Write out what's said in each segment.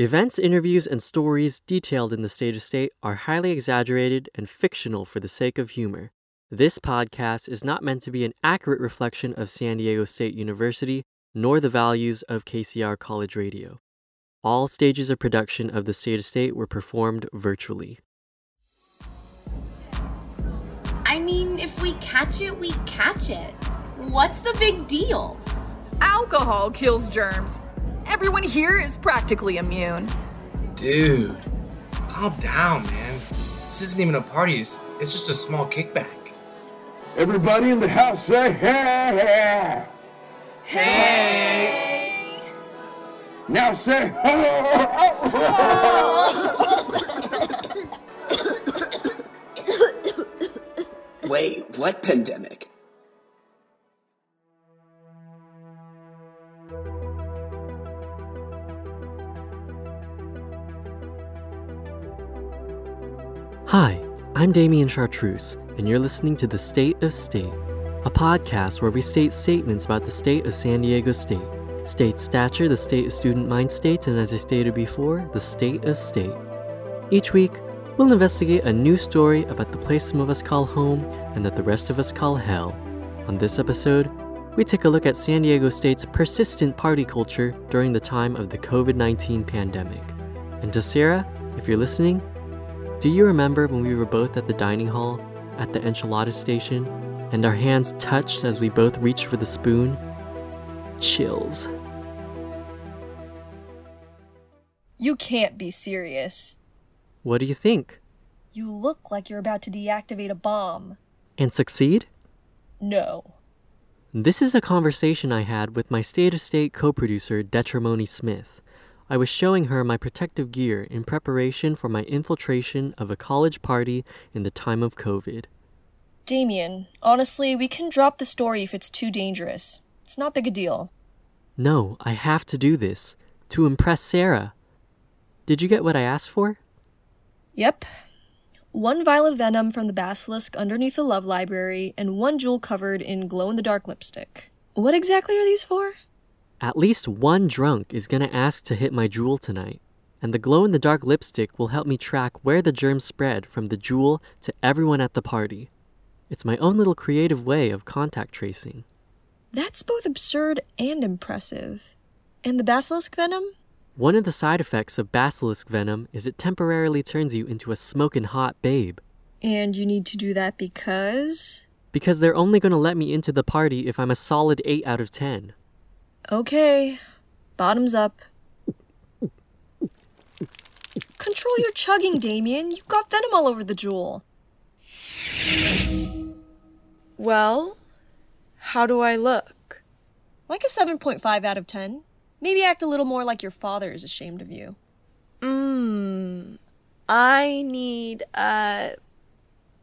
Events, interviews, and stories detailed in the State of State are highly exaggerated and fictional for the sake of humor. This podcast is not meant to be an accurate reflection of San Diego State University nor the values of KCR College Radio. All stages of production of the State of State were performed virtually. I mean, if we catch it, we catch it. What's the big deal? Alcohol kills germs. Everyone here is practically immune. Dude, calm down, man. This isn't even a party, it's, it's just a small kickback. Everybody in the house say hey! Hey! hey. Now say Wait, what pandemic? Hi, I'm Damian Chartreuse, and you're listening to The State of State, a podcast where we state statements about the state of San Diego State. State stature, the state of student mind states, and as I stated before, the state of state. Each week, we'll investigate a new story about the place some of us call home and that the rest of us call hell. On this episode, we take a look at San Diego State's persistent party culture during the time of the COVID 19 pandemic. And to Sarah, if you're listening, do you remember when we were both at the dining hall at the enchilada station and our hands touched as we both reached for the spoon? Chills. You can't be serious. What do you think? You look like you're about to deactivate a bomb. And succeed? No. This is a conversation I had with my state of state co producer, Detrimony Smith. I was showing her my protective gear in preparation for my infiltration of a college party in the time of COVID. Damian, honestly, we can drop the story if it's too dangerous. It's not big a deal. No, I have to do this. To impress Sarah. Did you get what I asked for? Yep. One vial of venom from the basilisk underneath the love library, and one Juul covered in glow in the dark lipstick. What exactly are these for? At least one drunk is gonna ask to hit my Juul tonight, and the glow in the dark lipstick will help me track where the germs spread from the Juul to everyone at the party. It's my own little creative way of contact tracing. That's both absurd and impressive. And the basilisk venom? One of the side effects of basilisk venom is it temporarily turns you into a smoking hot babe. And you need to do that because? Because they're only gonna let me into the party if I'm a solid 8 out of 10. Okay. Bottoms up. Control your chugging, Damian. You've got venom all over the Juul. Well, how do I look? Like a 7.5 out of 10. Maybe act a little more like your father is ashamed of you. Mmm. I need a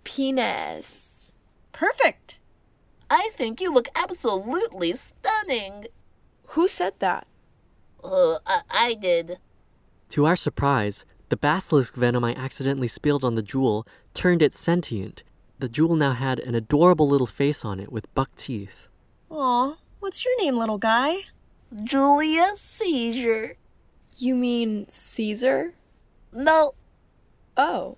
penis. Perfect. I think you look absolutely stunning. Who said that? Uh, I, I did. To our surprise, the basilisk venom I accidentally spilled on the Juul turned it sentient. The Juul now had an adorable little face on it with buck teeth. Aw, what's your name, little guy? Julia Caesar. You mean Caesar? No. Oh.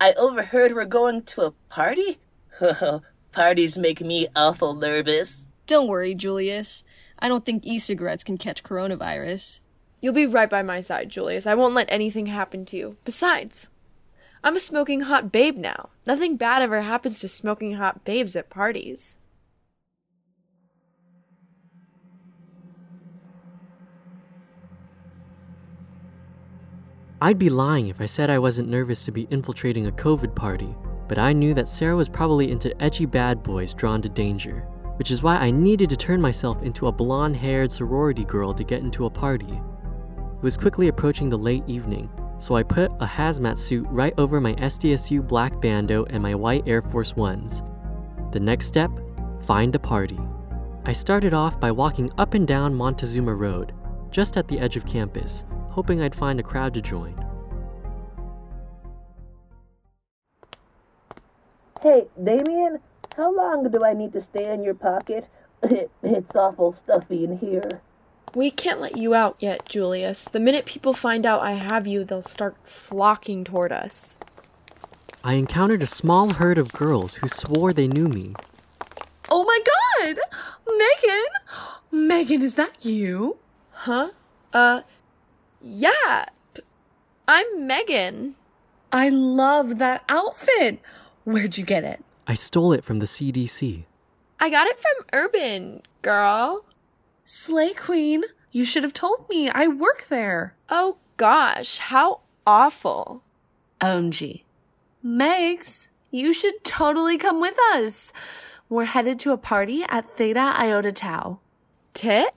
I overheard we're going to a party? Parties make me awful nervous. Don't worry, Julius. I don't think e cigarettes can catch coronavirus. You'll be right by my side, Julius. I won't let anything happen to you. Besides, I'm a smoking hot babe now. Nothing bad ever happens to smoking hot babes at parties. I'd be lying if I said I wasn't nervous to be infiltrating a COVID party, but I knew that Sarah was probably into edgy bad boys drawn to danger, which is why I needed to turn myself into a blonde haired sorority girl to get into a party. It was quickly approaching the late evening, so I put a hazmat suit right over my SDSU black bando and my white Air Force Ones. The next step find a party. I started off by walking up and down Montezuma Road, just at the edge of campus, hoping I'd find a crowd to join. Hey, Damian, how long do I need to stay in your pocket? it's awful stuffy in here. We can't let you out yet, Julius. The minute people find out I have you, they'll start flocking toward us. I encountered a small herd of girls who swore they knew me. Oh my god! Megan! Megan, is that you? Huh? Uh, yeah. I'm Megan. I love that outfit. Where'd you get it? I stole it from the CDC. I got it from Urban, girl. Slay Queen, you should have told me. I work there. Oh gosh, how awful. OMG. Megs, you should totally come with us. We're headed to a party at Theta Iota Tau. Tit?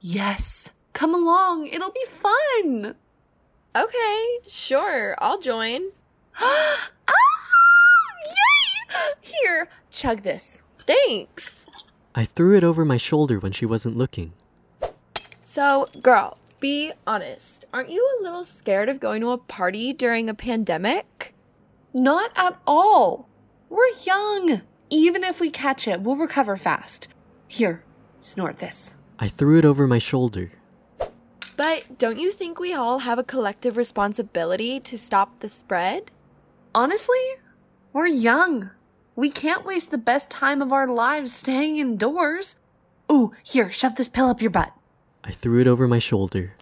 Yes. Come along. It'll be fun. Okay, sure, I'll join. ah! Yay! Here, chug this. Thanks. I threw it over my shoulder when she wasn't looking. So, girl, be honest. Aren't you a little scared of going to a party during a pandemic? Not at all. We're young. Even if we catch it, we'll recover fast. Here, snort this. I threw it over my shoulder. But don't you think we all have a collective responsibility to stop the spread? Honestly, we're young. We can't waste the best time of our lives staying indoors. Ooh, here, shove this pill up your butt. I threw it over my shoulder.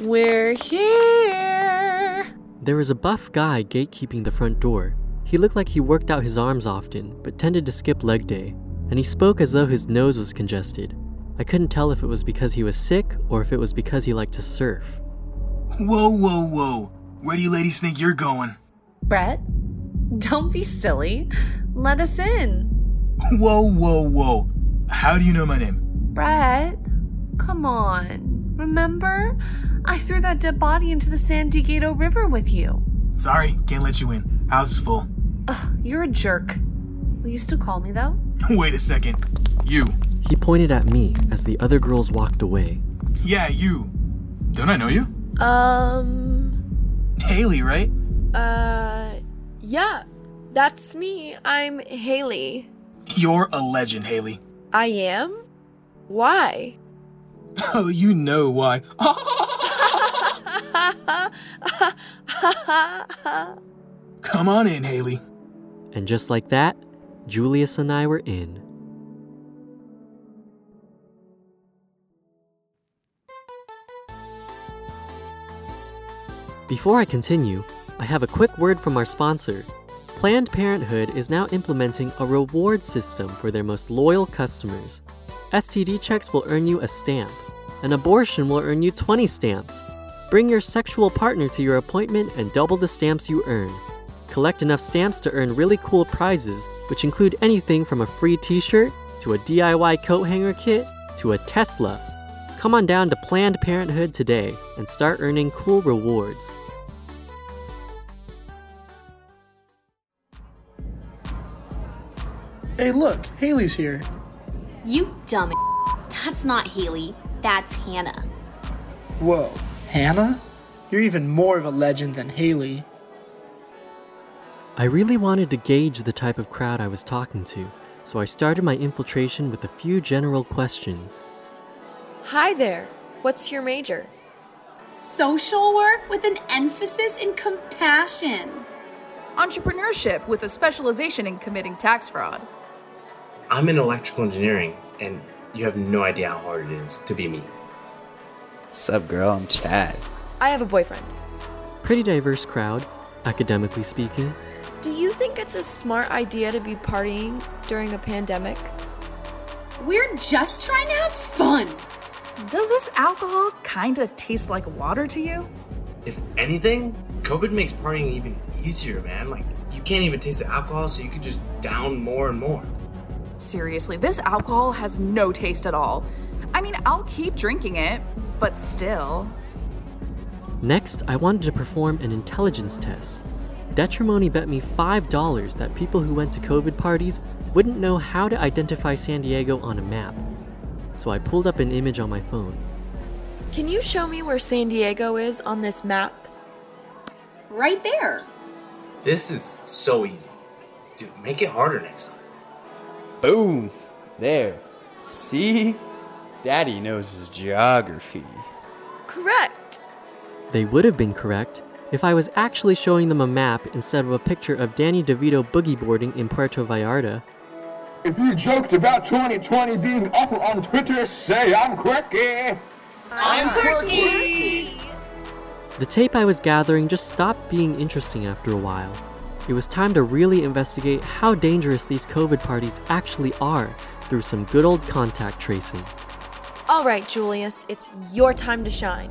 We're here. There was a buff guy gatekeeping the front door. He looked like he worked out his arms often, but tended to skip leg day, and he spoke as though his nose was congested. I couldn't tell if it was because he was sick or if it was because he liked to surf. Whoa, whoa, whoa. Where do you ladies think you're going? Brett, don't be silly. Let us in. Whoa, whoa, whoa. How do you know my name? Brett, come on. Remember? I threw that dead body into the San Diego River with you. Sorry, can't let you in. House is full. Ugh, you're a jerk. Will you still call me though? Wait a second. You. He pointed at me as the other girls walked away. Yeah, you. Don't I know you? Um. Haley, right? Uh. Yeah, that's me. I'm Haley. You're a legend, Haley. I am? Why? Oh, you know why. Come on in, Haley. And just like that, Julius and I were in. Before I continue, I have a quick word from our sponsor. Planned Parenthood is now implementing a reward system for their most loyal customers. STD checks will earn you a stamp. An abortion will earn you 20 stamps. Bring your sexual partner to your appointment and double the stamps you earn. Collect enough stamps to earn really cool prizes, which include anything from a free t shirt to a DIY coat hanger kit to a Tesla. Come on down to Planned Parenthood today and start earning cool rewards. Hey, look, Haley's here. You dumb. That's not Haley. That's Hannah. Whoa, Hannah? You're even more of a legend than Haley. I really wanted to gauge the type of crowd I was talking to, so I started my infiltration with a few general questions. Hi there. What's your major? Social work with an emphasis in compassion. Entrepreneurship with a specialization in committing tax fraud. I'm in electrical engineering, and you have no idea how hard it is to be me. Sup, girl? I'm Chad. I have a boyfriend. Pretty diverse crowd, academically speaking. Do you think it's a smart idea to be partying during a pandemic? We're just trying to have fun. Does this alcohol kinda taste like water to you? If anything, COVID makes partying even easier, man. Like, you can't even taste the alcohol, so you can just down more and more. Seriously, this alcohol has no taste at all. I mean, I'll keep drinking it, but still. Next, I wanted to perform an intelligence test. Detrimony bet me $5 that people who went to COVID parties wouldn't know how to identify San Diego on a map. So I pulled up an image on my phone. Can you show me where San Diego is on this map? Right there. This is so easy. Dude, make it harder next time. Boom! There. See? Daddy knows his geography. Correct. They would have been correct if I was actually showing them a map instead of a picture of Danny DeVito boogie boarding in Puerto Vallarta. If you joked about 2020 being awful on Twitter, say I'm quirky. I'm quirky. The tape I was gathering just stopped being interesting after a while. It was time to really investigate how dangerous these COVID parties actually are through some good old contact tracing. All right, Julius, it's your time to shine.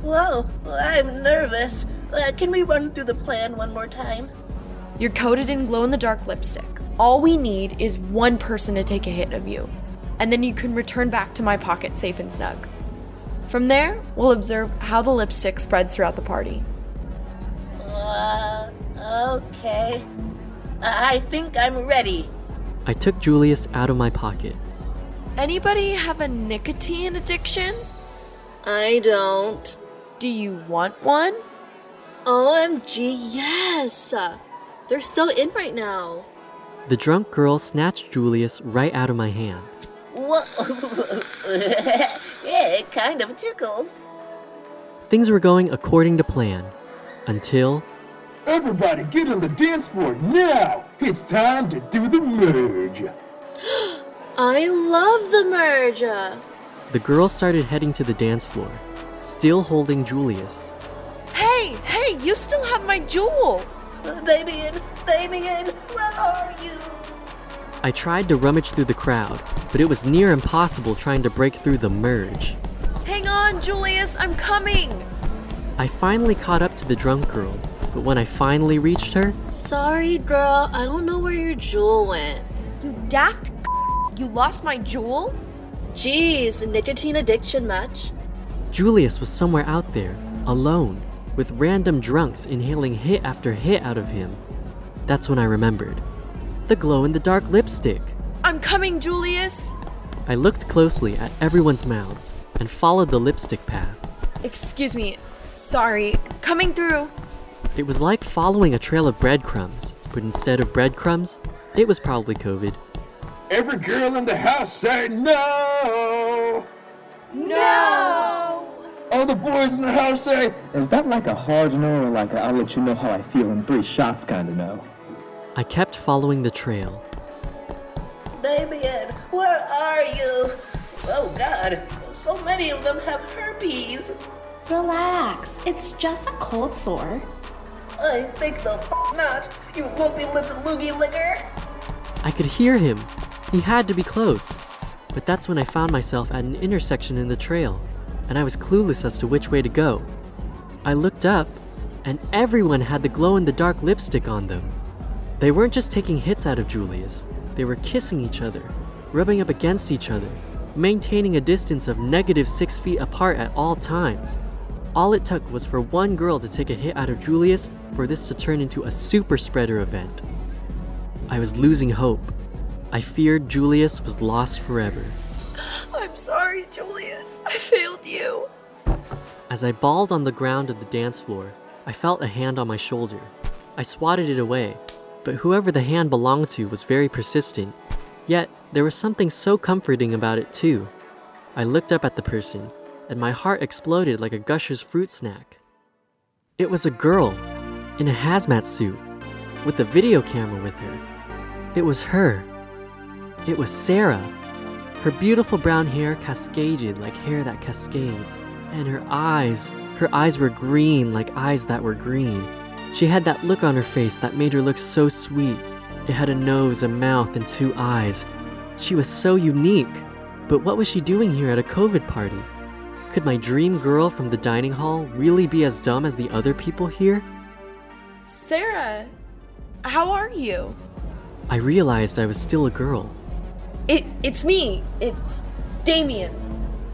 Whoa, I'm nervous. Uh, can we run through the plan one more time? You're coated in glow in the dark lipstick. All we need is one person to take a hit of you, and then you can return back to my pocket safe and snug. From there, we'll observe how the lipstick spreads throughout the party. Uh, okay. I think I'm ready. I took Julius out of my pocket. Anybody have a nicotine addiction? I don't. Do you want one? OMG, yes! They're so in right now. The drunk girl snatched Julius right out of my hand. Whoa. yeah, it kind of tickles. Things were going according to plan. Until. Everybody get on the dance floor now! It's time to do the merge. I love the merge. The girl started heading to the dance floor, still holding Julius. Hey, hey, you still have my Juul! Damian, Damian, where are you? I tried to rummage through the crowd, but it was near impossible trying to break through the merge. Hang on, Julius, I'm coming! I finally caught up to the drunk girl, but when I finally reached her, Sorry, girl, I don't know where your Juul went. You daft you lost my Juul? Jeez, nicotine addiction much? Julius was somewhere out there, alone, with random drunks inhaling hit after hit out of him. That's when I remembered. The glow in the dark lipstick. I'm coming, Julius! I looked closely at everyone's mouths and followed the lipstick path. Excuse me, sorry. Coming through. It was like following a trail of breadcrumbs, but instead of breadcrumbs, it was probably COVID. Every girl in the house say no! No! All the boys in the house say, Is that like a hard no or like i I'll let you know how I feel in three shots kind of no? I kept following the trail. Damian, where are you? Oh god, so many of them have herpes. Relax, it's just a cold sore. I think the f- not, you lumpy lipped loogie licker. I could hear him. He had to be close. But that's when I found myself at an intersection in the trail, and I was clueless as to which way to go. I looked up, and everyone had the glow in the dark lipstick on them. They weren't just taking hits out of Julius, they were kissing each other, rubbing up against each other, maintaining a distance of negative six feet apart at all times. All it took was for one girl to take a hit out of Julius for this to turn into a super spreader event. I was losing hope. I feared Julius was lost forever. I'm sorry, Julius. I failed you. As I bawled on the ground of the dance floor, I felt a hand on my shoulder. I swatted it away, but whoever the hand belonged to was very persistent. Yet, there was something so comforting about it, too. I looked up at the person, and my heart exploded like a Gushers fruit snack. It was a girl, in a hazmat suit, with a video camera with her. It was her. It was Sarah. Her beautiful brown hair cascaded like hair that cascades, and her eyes, her eyes were green like eyes that were green. She had that look on her face that made her look so sweet. It had a nose, a mouth, and two eyes. She was so unique. But what was she doing here at a COVID party? Could my dream girl from the dining hall really be as dumb as the other people here? Sarah, how are you? I realized I was still a girl. It it's me. It's Damian.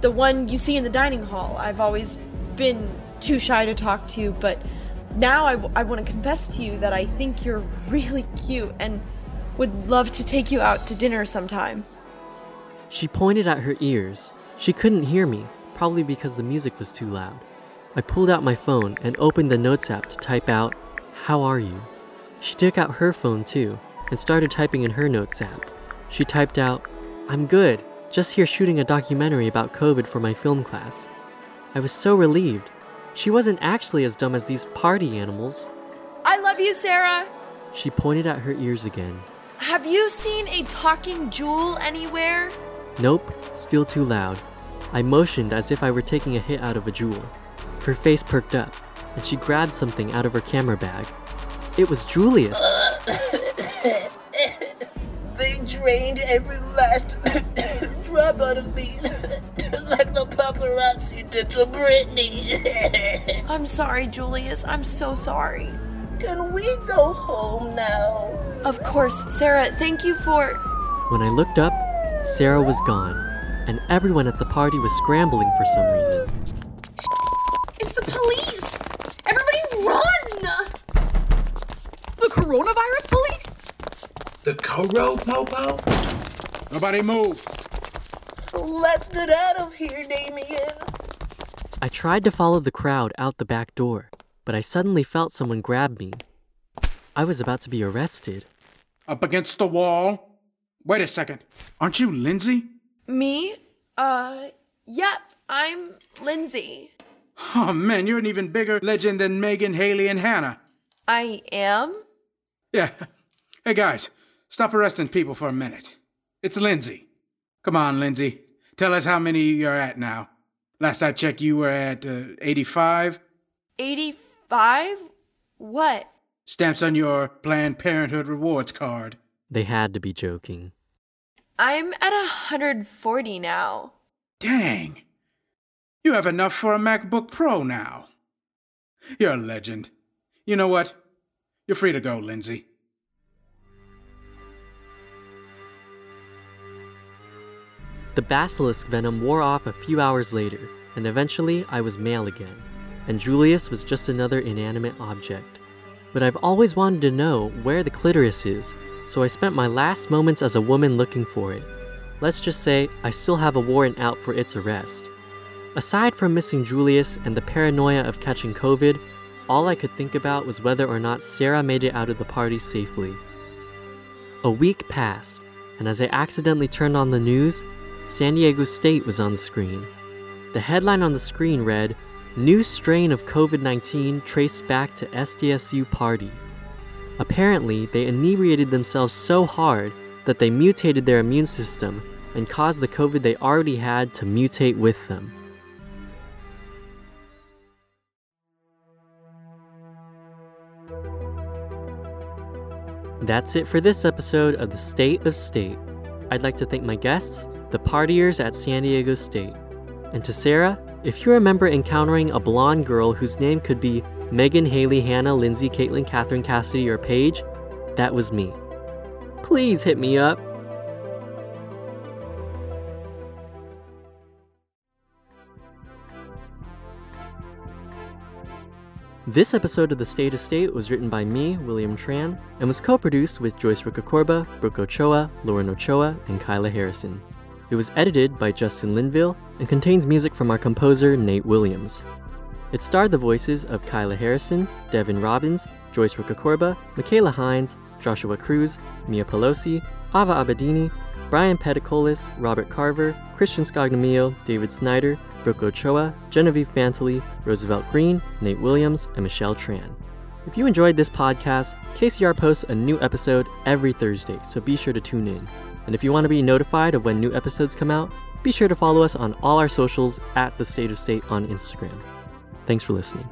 The one you see in the dining hall. I've always been too shy to talk to but now I, I want to confess to you that I think you're really cute and would love to take you out to dinner sometime. She pointed at her ears. She couldn't hear me, probably because the music was too loud. I pulled out my phone and opened the notes app to type out, How are you? She took out her phone too and started typing in her notes app. She typed out, I'm good. Just here shooting a documentary about COVID for my film class. I was so relieved. She wasn't actually as dumb as these party animals. I love you, Sarah. She pointed at her ears again. Have you seen a talking Juul anywhere? Nope, still too loud. I motioned as if I were taking a hit out of a Juul. Her face perked up, and she grabbed something out of her camera bag. It was Julius. they drained every last drop out of me, like the paparazzi did to Britney. I'm sorry, Julius. I'm so sorry. Can we go home now? Of course, Sarah, thank you for. When I looked up, Sarah was gone, and everyone at the party was scrambling for some reason. It's the police! Everybody run! The coronavirus police? The Koro Popo? Nobody move. Let's get out of here, Damian. I tried to follow the crowd out the back door, but I suddenly felt someone grab me. I was about to be arrested. Up against the wall. Wait a second. Aren't you Lindsay? Me? Uh, yep, I'm Lindsay. Oh man, you're an even bigger legend than Megan, Haley, and Hannah. I am? Yeah. Hey guys, stop arresting people for a minute. It's Lindsay. Come on, Lindsay. Tell us how many you're at now. Last I checked, you were at uh, 85. 85? What? Stamps on your Planned Parenthood rewards card. They had to be joking. I'm at 140 now. Dang. You have enough for a MacBook Pro now. You're a legend. You know what? You're free to go, Lindsay. The basilisk venom wore off a few hours later, and eventually I was male again, and Julius was just another inanimate object. But I've always wanted to know where the clitoris is, so I spent my last moments as a woman looking for it. Let's just say I still have a warrant out for its arrest. Aside from missing Julius and the paranoia of catching COVID, all I could think about was whether or not Sarah made it out of the party safely. A week passed, and as I accidentally turned on the news, San Diego State was on the screen. The headline on the screen read, New strain of COVID 19 traced back to SDSU party. Apparently, they inebriated themselves so hard that they mutated their immune system and caused the COVID they already had to mutate with them. That's it for this episode of The State of State. I'd like to thank my guests, the partiers at San Diego State. And to Sarah, if you remember encountering a blonde girl whose name could be Megan, Haley, Hannah, Lindsay, Caitlin, Catherine, Cassidy, or Paige, that was me. Please hit me up. This episode of The State of State was written by me, William Tran, and was co produced with Joyce Rukakorba, Brooke Ochoa, Lauren Ochoa, and Kyla Harrison. It was edited by Justin Linville and contains music from our composer, Nate Williams. It starred the voices of Kyla Harrison, Devin Robbins, Joyce Rukakorba, Michaela Hines, Joshua Cruz, Mia Pelosi, Ava Abedini, Brian Pedicolis, Robert Carver, Christian Scognamillo, David Snyder, Brooke Ochoa, Genevieve Fantoli, Roosevelt Green, Nate Williams, and Michelle Tran. If you enjoyed this podcast, KCR posts a new episode every Thursday, so be sure to tune in. And if you want to be notified of when new episodes come out, be sure to follow us on all our socials at The State of State on Instagram. Thanks for listening.